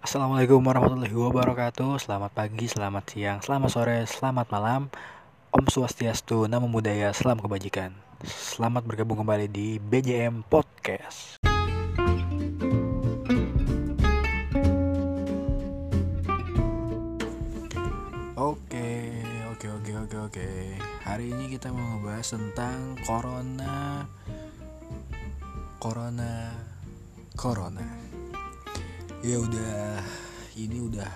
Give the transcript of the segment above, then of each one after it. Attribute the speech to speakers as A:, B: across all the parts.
A: Assalamualaikum warahmatullahi wabarakatuh. Selamat pagi, selamat siang, selamat sore, selamat malam. Om Swastiastu, Namo Buddhaya, Salam Kebajikan. Selamat bergabung kembali di BJM Podcast. Oke, oke, oke, oke, oke. Hari ini kita mau ngebahas tentang Corona. Corona. Corona ya udah ini udah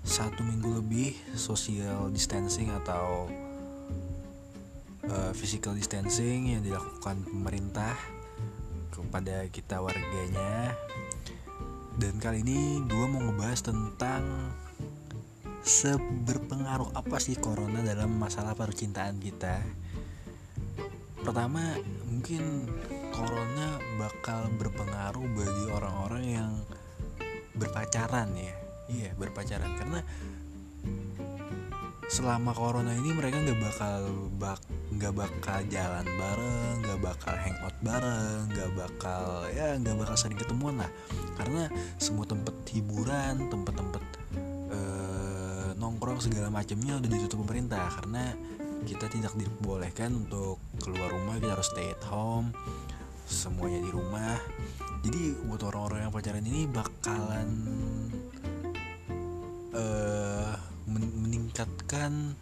A: satu minggu lebih social distancing atau uh, physical distancing yang dilakukan pemerintah kepada kita warganya. Dan kali ini gue mau ngebahas tentang seberpengaruh apa sih corona dalam masalah percintaan kita. Pertama mungkin corona bakal berpengaruh bagi orang-orang yang berpacaran ya. Iya berpacaran. Karena selama corona ini mereka nggak bakal bak nggak bakal jalan bareng nggak bakal hangout bareng nggak bakal ya nggak bakal sering ketemuan lah. Karena semua tempat hiburan tempat-tempat eh, nongkrong segala macamnya udah ditutup pemerintah. Karena kita tidak dibolehkan untuk keluar rumah kita harus stay at home semuanya di rumah jadi buat orang-orang yang pacaran ini bakalan uh, meningkatkan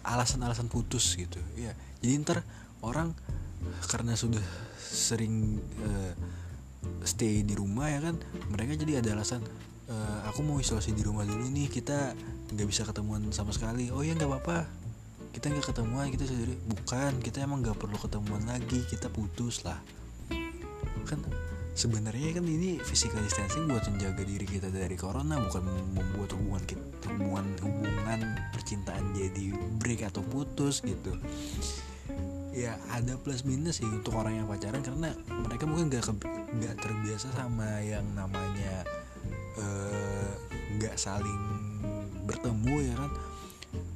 A: alasan-alasan putus gitu. Ya jadi ntar orang karena sudah sering uh, stay di rumah ya kan mereka jadi ada alasan uh, aku mau isolasi di rumah dulu nih kita nggak bisa ketemuan sama sekali. Oh ya nggak apa-apa. Kita nggak ketemuan kita sendiri. Bukan kita emang nggak perlu ketemuan lagi kita putus lah. Kan sebenarnya kan ini physical distancing buat menjaga diri kita dari corona bukan membuat hubungan kita hubungan hubungan percintaan jadi break atau putus gitu. Ya ada plus minus sih untuk orang yang pacaran karena mereka mungkin gak nggak terbiasa sama yang namanya eh, nggak uh, saling bertemu ya kan?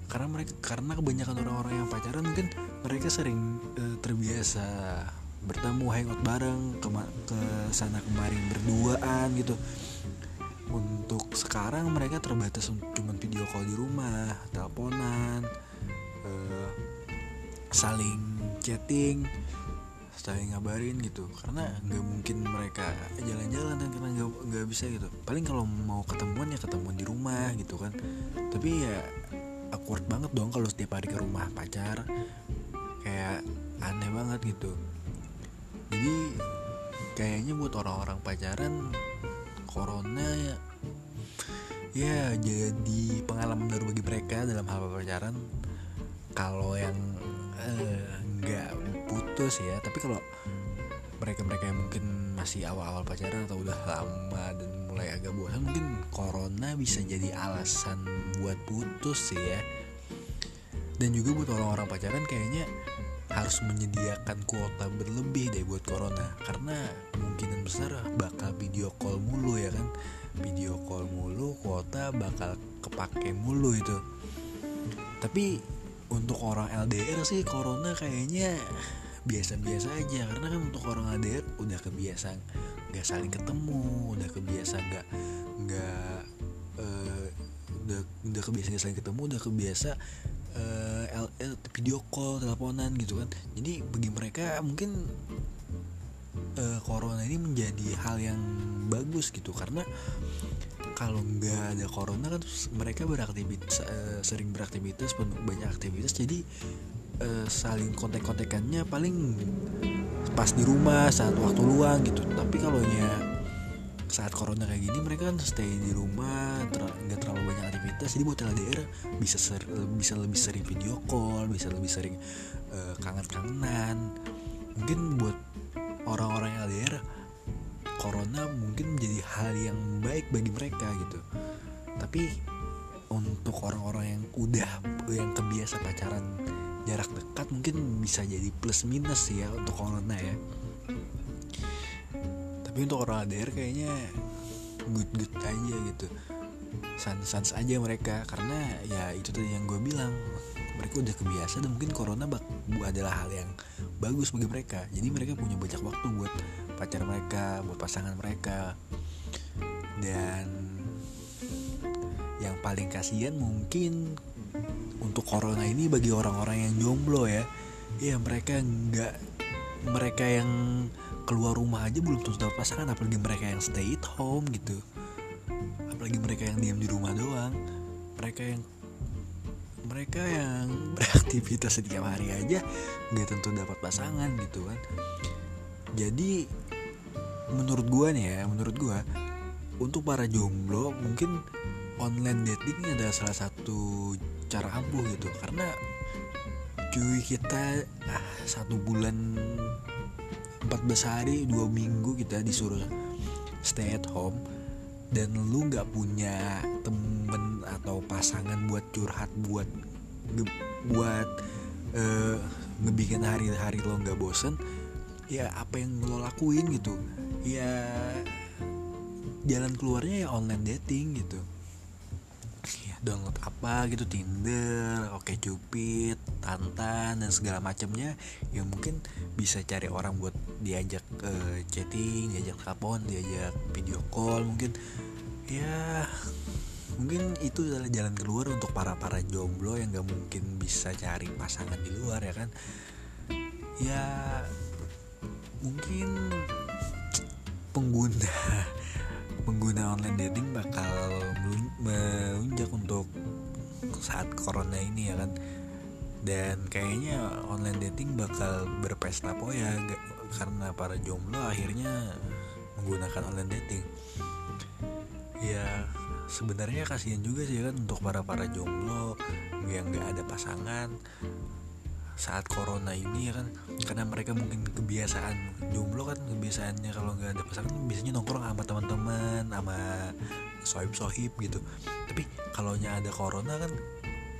A: Karena mereka karena kebanyakan orang-orang yang pacaran mungkin mereka sering uh, terbiasa bertemu hangout bareng ke, ke sana kemarin berduaan gitu. Untuk sekarang mereka terbatas cuma video call di rumah teleponan uh, saling chatting saling ngabarin gitu. Karena nggak mungkin mereka jalan-jalan kan karena nggak nggak bisa gitu. Paling kalau mau ketemuan ya ketemuan di rumah gitu kan. Tapi ya awkward banget dong kalau setiap hari ke rumah pacar. Kayak aneh banget gitu jadi kayaknya buat orang-orang pacaran corona ya ya jadi pengalaman baru bagi mereka dalam hal pacaran. Kalau yang eh, nggak uh, putus ya tapi kalau mereka-mereka yang mungkin masih awal-awal pacaran atau udah lama dan mulai agak bosan mungkin corona bisa jadi alasan buat putus ya. Dan juga buat orang-orang pacaran kayaknya harus menyediakan kuota berlebih deh buat corona. Karena kemungkinan besar bakal video call mulu ya kan? Video call mulu kuota bakal kepake mulu itu. Tapi untuk orang LDR sih corona kayaknya biasa-biasa aja. Karena kan untuk orang LDR udah kebiasaan nggak saling ketemu udah kebiasa nggak nggak uh, udah udah kebiasa saling ketemu udah kebiasa uh, video call teleponan gitu kan. Jadi bagi mereka mungkin uh, corona ini menjadi hal yang bagus gitu. Karena kalau nggak ada corona kan mereka beraktivitas uh, sering beraktivitas banyak aktivitas. Jadi uh, saling kontek-kontekannya paling pas di rumah saat waktu luang gitu. Tapi kalau nya saat corona kayak gini mereka kan stay di rumah nggak ter terlalu banyak aktivitas. Jadi buat LDR bisa ser bisa lebih sering video call bisa lebih sering uh, kangen-kangenan. Mungkin buat orang-orang LDR corona mungkin menjadi hal yang baik bagi mereka gitu. Tapi untuk orang-orang yang udah yang kebiasa pacaran jarak dekat mungkin bisa jadi plus minus ya untuk corona ya tapi untuk orang ADR kayaknya good good aja gitu. Sans sans aja mereka. Karena ya itu tadi yang gue bilang. Mereka udah kebiasa dan mungkin corona bak adalah hal yang bagus bagi mereka. Jadi mereka punya banyak waktu buat pacar mereka buat pasangan mereka. Dan paling kasihan mungkin untuk corona ini bagi orang-orang yang jomblo ya. Ya mereka nggak mereka yang keluar rumah aja belum tentu dapat pasangan apalagi mereka yang stay at home gitu. Apalagi mereka yang diam di rumah doang. Mereka yang mereka yang beraktivitas setiap hari aja nggak tentu dapat pasangan gitu kan. Jadi menurut gua nih ya menurut gua untuk para jomblo mungkin online dating adalah salah satu cara ampuh gitu. Karena cuy kita ah, satu bulan 14 hari dua minggu kita disuruh stay at home dan lu nggak punya temen atau pasangan buat curhat buat buat uh, ngebikin hari-hari lo nggak bosen ya apa yang lo lakuin gitu. Ya jalan keluarnya ya online dating gitu download apa gitu Tinder, Oke Cupid, Tantan dan segala macamnya ya mungkin bisa cari orang buat diajak uh, chatting, diajak telepon, diajak video call mungkin ya mungkin itu adalah jalan keluar untuk para para jomblo yang gak mungkin bisa cari pasangan di luar ya kan? Ya mungkin pengguna pengguna online dating bakal melunjak untuk saat corona ini ya kan? Dan kayaknya online dating bakal berpesta poya karena para jomblo akhirnya menggunakan online dating. Ya sebenarnya kasihan juga sih kan untuk para para jomblo yang nggak ada pasangan saat corona ini ya kan karena mereka mungkin kebiasaan jomblo kan kebiasaannya kalau nggak ada pasangan biasanya nongkrong sama teman-teman sama sohib sohib gitu. Tapi kalau ada corona kan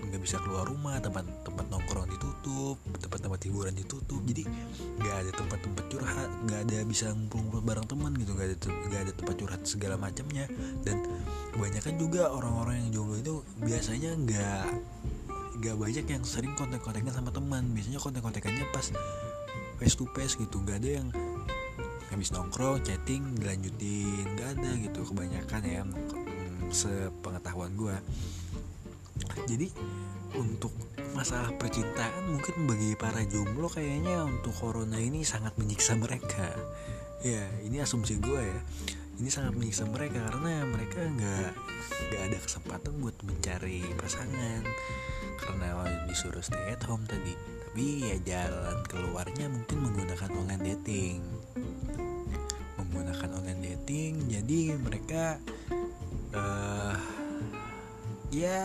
A: nggak bisa keluar rumah tempat-tempat nongkrong ditutup tempat-tempat hiburan ditutup. Jadi nggak ada tempat-tempat curhat nggak ada bisa ngumpul-ngumpul bareng teman gitu nggak ada nggak ada tempat curhat segala macamnya. Dan kebanyakan juga orang-orang yang jomblo itu biasanya nggak gak banyak yang sering kontak-kontakan sama teman. Biasanya kontak-kontakannya pas face to face gitu. Gak ada yang habis nongkrong chatting dilanjutin. Gak ada gitu kebanyakan ya sepengetahuan gue jadi untuk masalah percintaan mungkin bagi para jomblo kayaknya untuk corona ini sangat menyiksa mereka. Ya ini asumsi gue ya. Ini sangat menyiksa mereka karena mereka nggak nggak ada kesempatan buat mencari pasangan karena disuruh stay at home tadi. Tapi ya jalan keluarnya mungkin menggunakan online dating. Menggunakan online dating jadi mereka uh, ya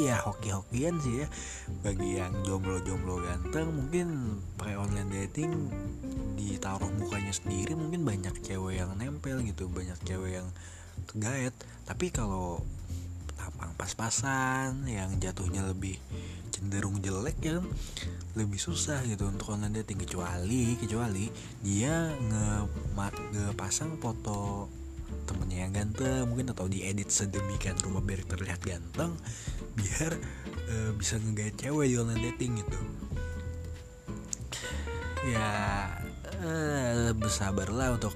A: ya hoki-hokian sih ya. Bagi yang jomblo-jomblo ganteng mungkin pakai online dating ditaruh mukanya sendiri mungkin banyak cewek yang nempel gitu banyak cewek yang kegayat tapi kalau tampang pas-pasan yang jatuhnya lebih cenderung jelek ya kan lebih susah gitu untuk online dating. Kecuali kecuali dia nge, nge pasang foto temennya yang ganteng mungkin atau diedit sedemikian rumah biar terlihat ganteng biar e, bisa ngegait cewek di online dating gitu. Ya e, bersabarlah untuk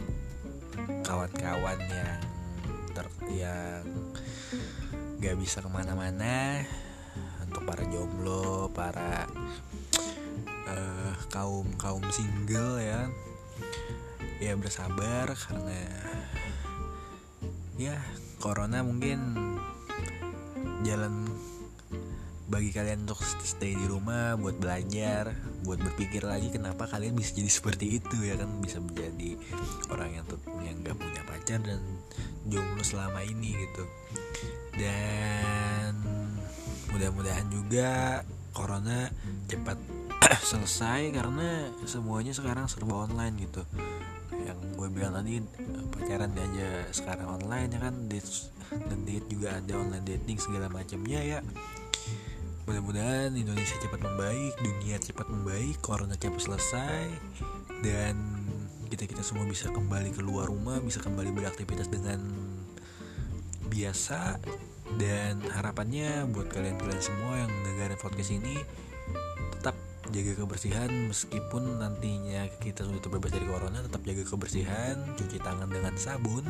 A: kawan-kawan yang ter yang gak bisa ke mana-mana. Untuk para jomblo para uh, kaum kaum single ya. Ya bersabar karena ya corona mungkin jalan bagi kalian untuk stay di rumah buat belajar buat berpikir lagi kenapa kalian bisa jadi seperti itu ya kan? Bisa menjadi orang yang yang nggak punya pacar dan jomblo selama ini gitu dan mudah-mudahan juga corona cepat selesai karena semuanya sekarang serba online gitu. Yang gue bilang tadi pacaran aja sekarang online ya kan dan date juga ada online dating segala macamnya ya. Mudah-mudahan Indonesia cepat membaik dunia cepat membaik corona cepat selesai dan kita kita semua bisa kembali keluar rumah bisa kembali beraktivitas dengan biasa dan harapannya buat kalian-kalian semua yang dengerin podcast ini tetap jaga kebersihan meskipun nantinya kita sudah terbebas dari corona tetap jaga kebersihan cuci tangan dengan sabun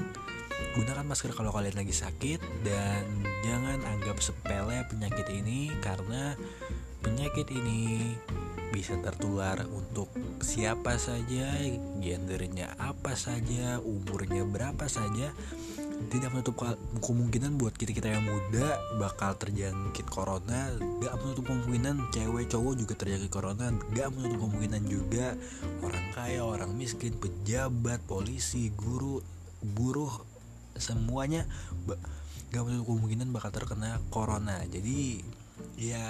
A: gunakan masker kalau kalian lagi sakit dan jangan anggap sepele penyakit ini karena penyakit ini bisa tertular untuk siapa saja, gendernya apa saja, umurnya berapa saja. Tidak menutup kemungkinan buat kita kita yang muda bakal terjangkit corona. Gak menutup kemungkinan cewek cowok juga terjangkit corona. Gak menutup kemungkinan juga orang kaya, orang miskin, pejabat, polisi, guru, buruh, semuanya gak menutup kemungkinan bakal terkena corona. Jadi ya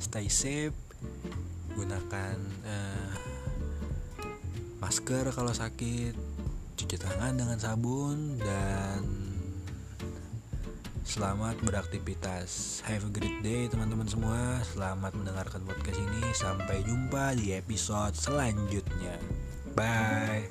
A: stay safe gunakan uh, masker kalau sakit cuci tangan dengan sabun dan selamat beraktivitas. Have a great day teman-teman semua. Selamat mendengarkan podcast ini. Sampai jumpa di episode selanjutnya. Bye